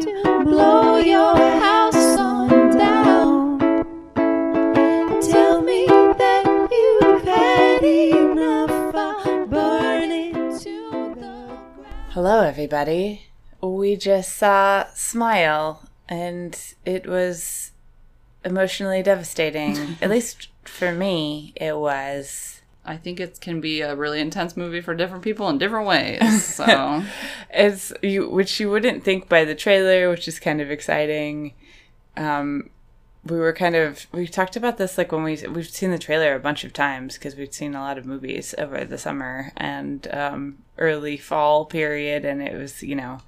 to blow your house on down. Tell me that you've had enough. I'll burn it to the ground. Hello, everybody. We just saw Smile, and it was emotionally devastating. At least for me, it was. I think it can be a really intense movie for different people in different ways. So It's you, which you wouldn't think by the trailer, which is kind of exciting. Um, we were kind of we talked about this like when we we've seen the trailer a bunch of times because we've seen a lot of movies over the summer and um, early fall period, and it was you know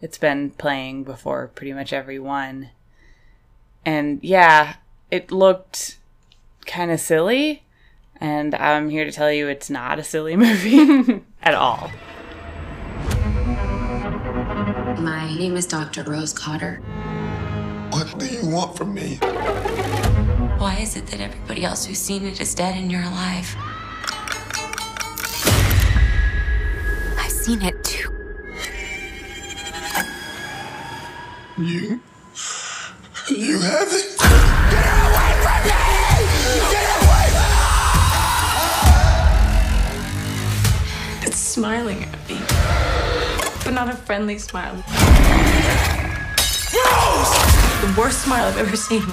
it's been playing before pretty much every one, and yeah, it looked kind of silly, and I'm here to tell you it's not a silly movie at all. My name is Dr. Rose Cotter. What do you want from me? Why is it that everybody else who's seen it is dead and you're alive? I've seen it too. You. You have it? Smiling at me. But not a friendly smile. Rose! The worst smile I've ever seen.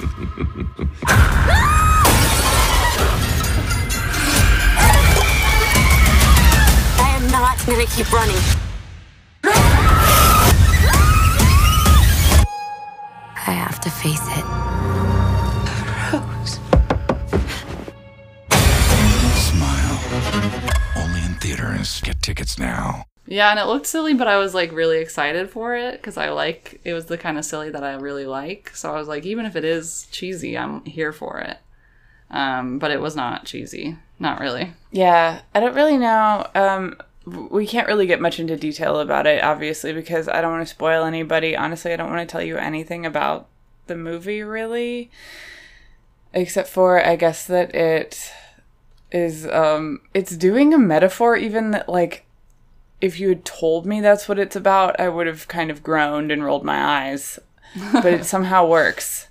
I am not gonna keep running. I have to face it. Rose. Theaters. Get tickets now. yeah, and it looked silly, but I was like really excited for it because I like it was the kind of silly that I really like. So I was like, even if it is cheesy, I'm here for it. Um, but it was not cheesy, not really. Yeah, I don't really know. Um, we can't really get much into detail about it, obviously, because I don't want to spoil anybody. Honestly, I don't want to tell you anything about the movie, really, except for I guess that it is. Um, it's doing a metaphor, even that like. If you had told me that's what it's about, I would have kind of groaned and rolled my eyes. But it somehow works.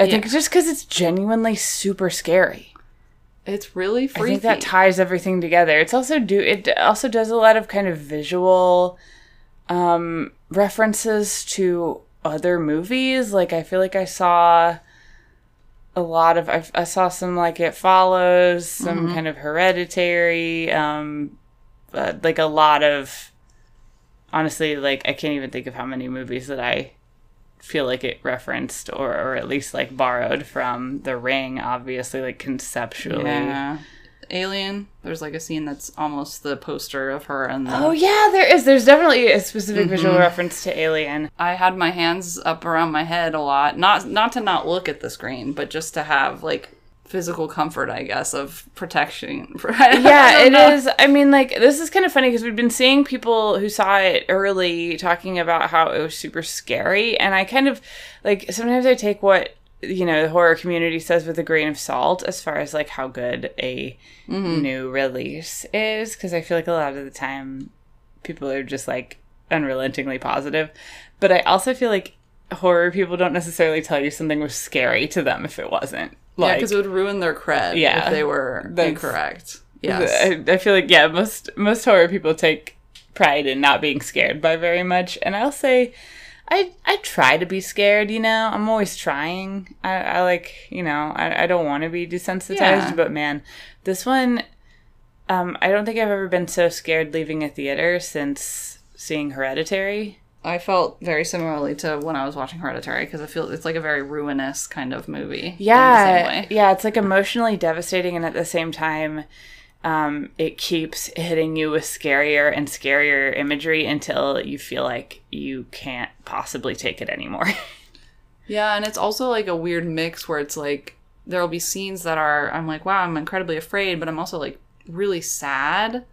I think Yeah. just because it's genuinely super scary. It's really I think that ties everything together. It's also do it also does a lot of kind of visual um references to other movies. Like I feel like I saw a lot of I, I saw some like It Follows, some kind of Hereditary, um uh, like a lot of honestly like I can't even think of how many movies that I feel like it referenced or or at least like borrowed from The Ring obviously like conceptually. yeah. Alien. There's like a scene that's almost the poster of her and the Oh yeah, there is. There's definitely a specific mm-hmm. visual reference to Alien. I had my hands up around my head a lot. Not not to not look at the screen, but just to have like physical comfort, I guess, of protection. Yeah, it is. I mean, like this is kind of funny because we've been seeing people who saw it early talking about how it was super scary, and I kind of like sometimes I take what you know the horror community says with a grain of salt as far as like how good a mm-hmm. new release is because I feel like a lot of the time people are just like unrelentingly positive, but I also feel like horror people don't necessarily tell you something was scary to them if it wasn't. Yeah, because it would ruin their cred Yeah, if they were incorrect. Yes. I, I feel like yeah, most most horror people take pride in not being scared by very much, and I'll say, I I try to be scared. You know, I'm always trying. I, I like you know I, I don't want to be desensitized, Yeah. but man, this one, um, I don't think I've ever been so scared leaving a theater since seeing Hereditary. I felt very similarly to when I was watching Hereditary because I feel it's like a very ruinous kind of movie. in the same Yeah, yeah, it's like emotionally devastating, and at the same time, um, it keeps hitting you with scarier and scarier imagery until you feel like you can't possibly take it anymore. Yeah, and it's also like a weird mix where it's like there'll be scenes that are I'm like, wow, I'm incredibly afraid, but I'm also like really sad.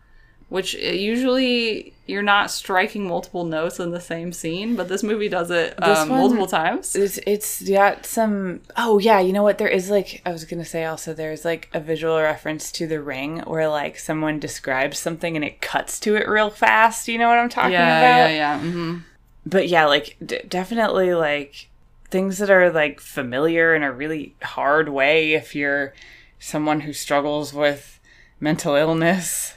Which uh, usually you're not striking multiple notes in the same scene, but this movie does it um, one- multiple times. it's it's got some. Oh yeah, you know what? There is like I was gonna say also there's like a visual reference to The Ring where like someone describes something and it cuts to it real fast. You know what I'm talking Yeah, about? yeah, yeah. hmm but yeah, like d- definitely like things that are like familiar in a really hard way if you're someone who struggles with mental illness.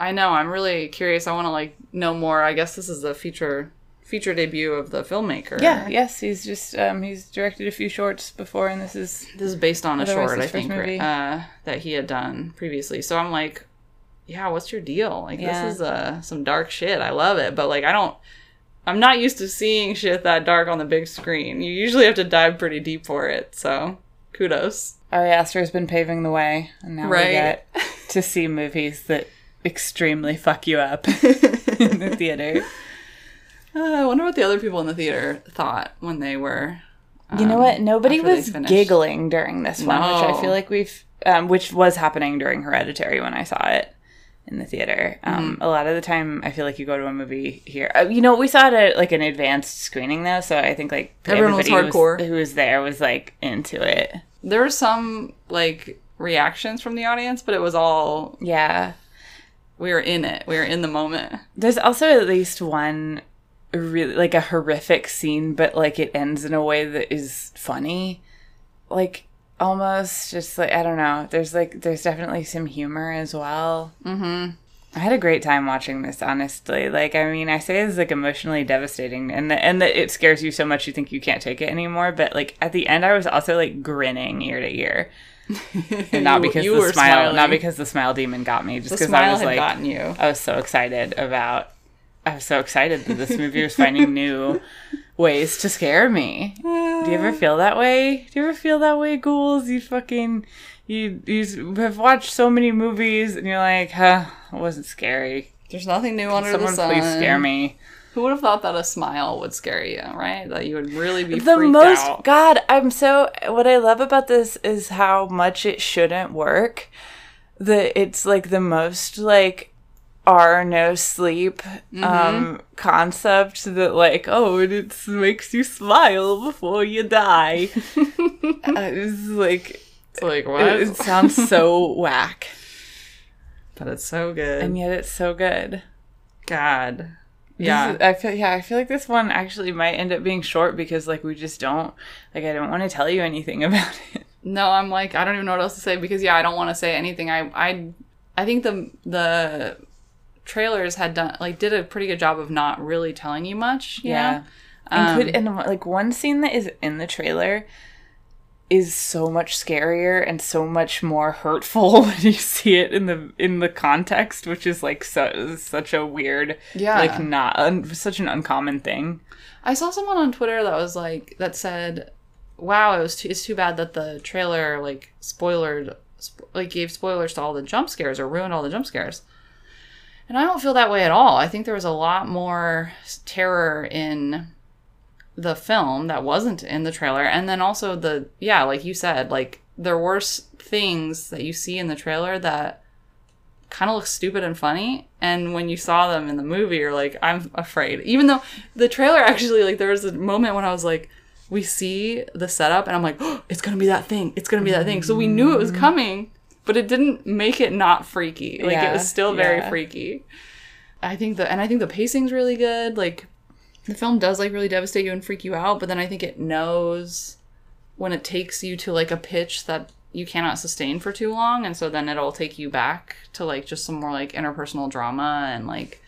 I know. I'm really curious. I want to like know more. I guess this is the feature feature debut of the filmmaker. Yeah, yes, he's just um he's directed a few shorts before and this is This is based on a short, I think, uh, that he had done previously. So I'm like, yeah, what's your deal? Like, Yeah. this is uh, some dark shit. I love it, but like, I don't. I'm not used to seeing shit that dark on the big screen. You usually have to dive pretty deep for it. So, kudos. Ari Aster has been paving the way and now Right. we get to see movies that extremely fuck you up in the theater. Uh, I wonder what the other people in the theater thought when they were. You know what? Nobody was giggling during this one, which I feel like we've, um, which was happening during Hereditary when I saw it in the theater. Um, Mm-hmm. A lot of the time, I feel like you go to a movie here. Uh, you know, we saw it at like an advanced screening though, so I think like Everyone was everybody hardcore. who was there was like into it. There were some like reactions from the audience, but it was all Yeah. We were in it. We were in the moment. There's also at least one really like a horrific scene, but like it ends in a way that is funny. Like almost just like I don't know. There's like there's definitely some humor as well. Mm-hmm. I had a great time watching this, honestly. Like, I mean, I say it's like emotionally devastating, and the, and that it scares you so much you think you can't take it anymore. But like at the end, I was also like grinning ear to ear, and not because you the smile, smiling. not because the smile demon got me, just because I was like, gotten you. I was so excited about. I was so excited that this movie was finding new ways to scare me. Do you ever uh. feel that way? Do you ever feel that way, ghouls? You fucking you you have watched so many movies and you're like, huh, it wasn't scary. There's nothing new under Someone the sun. please scare me. Who would have thought that a smile would scare you, right? That you would really be the most out. god i'm so what i love about this is how much it shouldn't work that it's like the most like r/nosleep Mm-hmm. um concept that like oh and it makes you smile before you die uh, it's like It's like it, what? it sounds so whack but it's so good. and yet it's so good God. Yeah. is- I feel yeah, I feel like this one actually might end up being short because like we just don't like I don't want to tell you anything about it. No, I'm like I don't even know what else to say because yeah, I don't want to say anything. I I I think the the trailers had done like did a pretty good job of not really telling you much. you know? And could um, and like one scene that is in the trailer is so much scarier and so much more hurtful when you see it in the in the context, which is like so, such a weird, Yeah. like not un, such an uncommon thing. I saw someone on Twitter that was like that said, "Wow, it was too, it's too bad that the trailer like spoiled sp- like gave spoilers to all the jump scares or ruined all the jump scares." And I don't feel that way at all. I think there was a lot more terror in the film that wasn't in the trailer, and then also the yeah, like you said, like there were things that you see in the trailer that kind of look stupid and funny and when you saw them in the movie you're like i'm afraid. Even though the trailer actually like there was a moment when i was like we see the setup and i'm like oh, it's gonna be that thing it's gonna be that thing. So we knew it was mm. coming but it didn't make it not freaky like it was still very yeah. freaky. I think the and i think the pacing's really good like the film does like really devastate you and freak you out but then i think it knows when it takes you to like a pitch that you cannot sustain for too long and so then it'll take you back to like just some more like interpersonal drama and like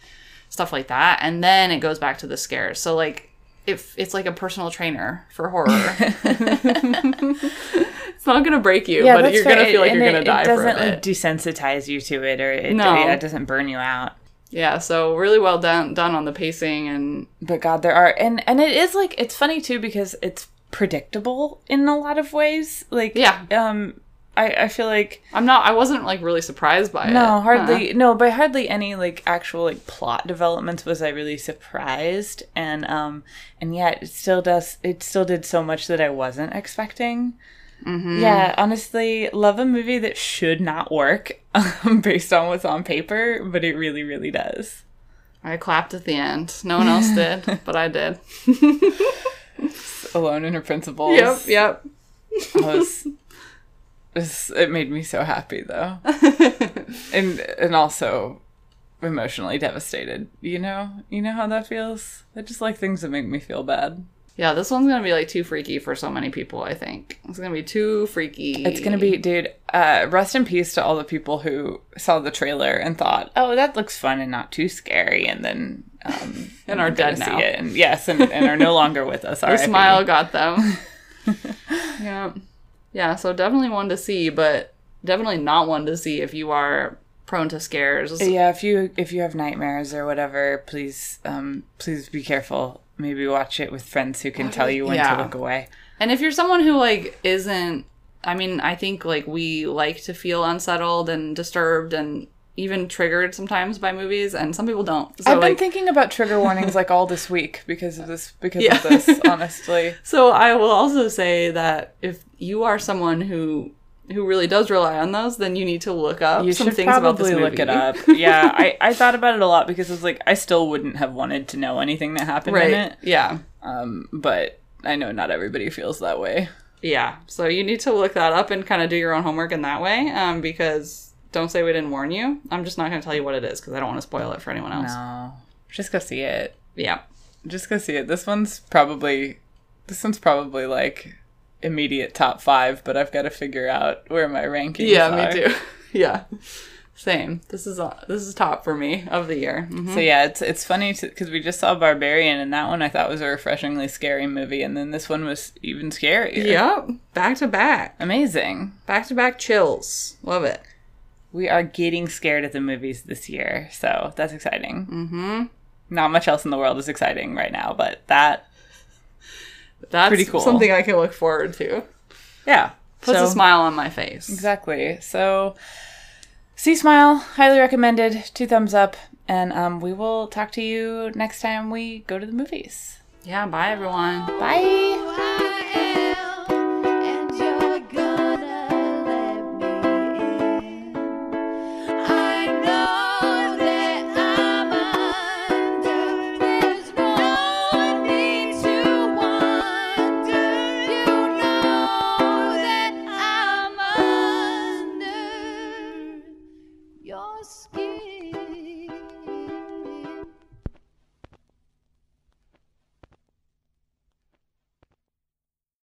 stuff like that and then it goes back to the scares so like if it's like a personal trainer for horror it's not gonna break you but that's you're gonna feel like And you're it- gonna die It for a doesn't bit like desensitize you to it, or it, No. yeah, it doesn't burn you out. Yeah so really well done done on the pacing and But God, there are and and it is like it's funny too because it's predictable in a lot of ways. Like Yeah. um, I I feel like i'm not i wasn't like really surprised by it no hardly Uh-uh. no by hardly any like actual like plot developments was I really surprised and um and yet it still does it still did so much that I wasn't expecting. Mm-hmm. Yeah, honestly, love a movie that should not work um, based on what's on paper, but it really, really does. i clapped at the end no one else did but i did Alone in her principles. yep yep I was, it made me so happy though, and and also, emotionally devastated. You know, you know how that feels. I just like things that make me feel bad. Yeah, this one's gonna be like too freaky for so many people. I think it's gonna be too freaky. It's gonna be, dude. Uh, rest in peace to all the people who saw the trailer and thought, "Oh, that looks fun and not too scary," and then um, And are dead now. and yes, and, and are no longer with us. Our smile got them. yeah, yeah. So definitely one to see, but definitely not one to see if you are prone to scares. Yeah, if you if you have nightmares or whatever, please um please be careful. Maybe watch it with friends who can tell you when Yeah. to look away. And if you're someone who like isn't, I mean, I think like we like to feel unsettled and disturbed and even triggered sometimes by movies, and some people don't. So I've been like, thinking about trigger warnings like all this week because of this because Yeah. of this, honestly. So I will also say that if you are someone who who really does rely on those, then you need to look up You some things about this probably movie. look it up. Yeah, I, I thought about it a lot because it was like I still wouldn't have wanted to know anything that happened right? in it. Yeah, Um, but I know not everybody feels that way. yeah. So you need to look that up and kind of do your own homework in that way. Um, because don't say we didn't warn you. I'm just not going to tell you what it is because I don't want to spoil it for anyone else. No, just go see it. Yeah. Just go see it. This one's probably this one's probably like immediate top five, but I've got to figure out where my rankings. Yeah, are. me too. yeah. Same. This is uh, this is top for me of the year. Mhm. So yeah, it's it's funny because we just saw Barbarian, and that one I thought was a refreshingly scary movie, and then this one was even scarier. Yep. Back to back. amazing. Back to back chills. Love it. We are getting scared at the movies this year, so that's exciting. Mm-hmm. Not much else in the world is exciting right now, but that That's Pretty cool. something I can look forward to. yeah Puts So- a smile on my face. Exactly. So, see Smile, highly recommended. Two thumbs up, and um, we will talk to you next time we go to the movies. Yeah, bye everyone. Bye. and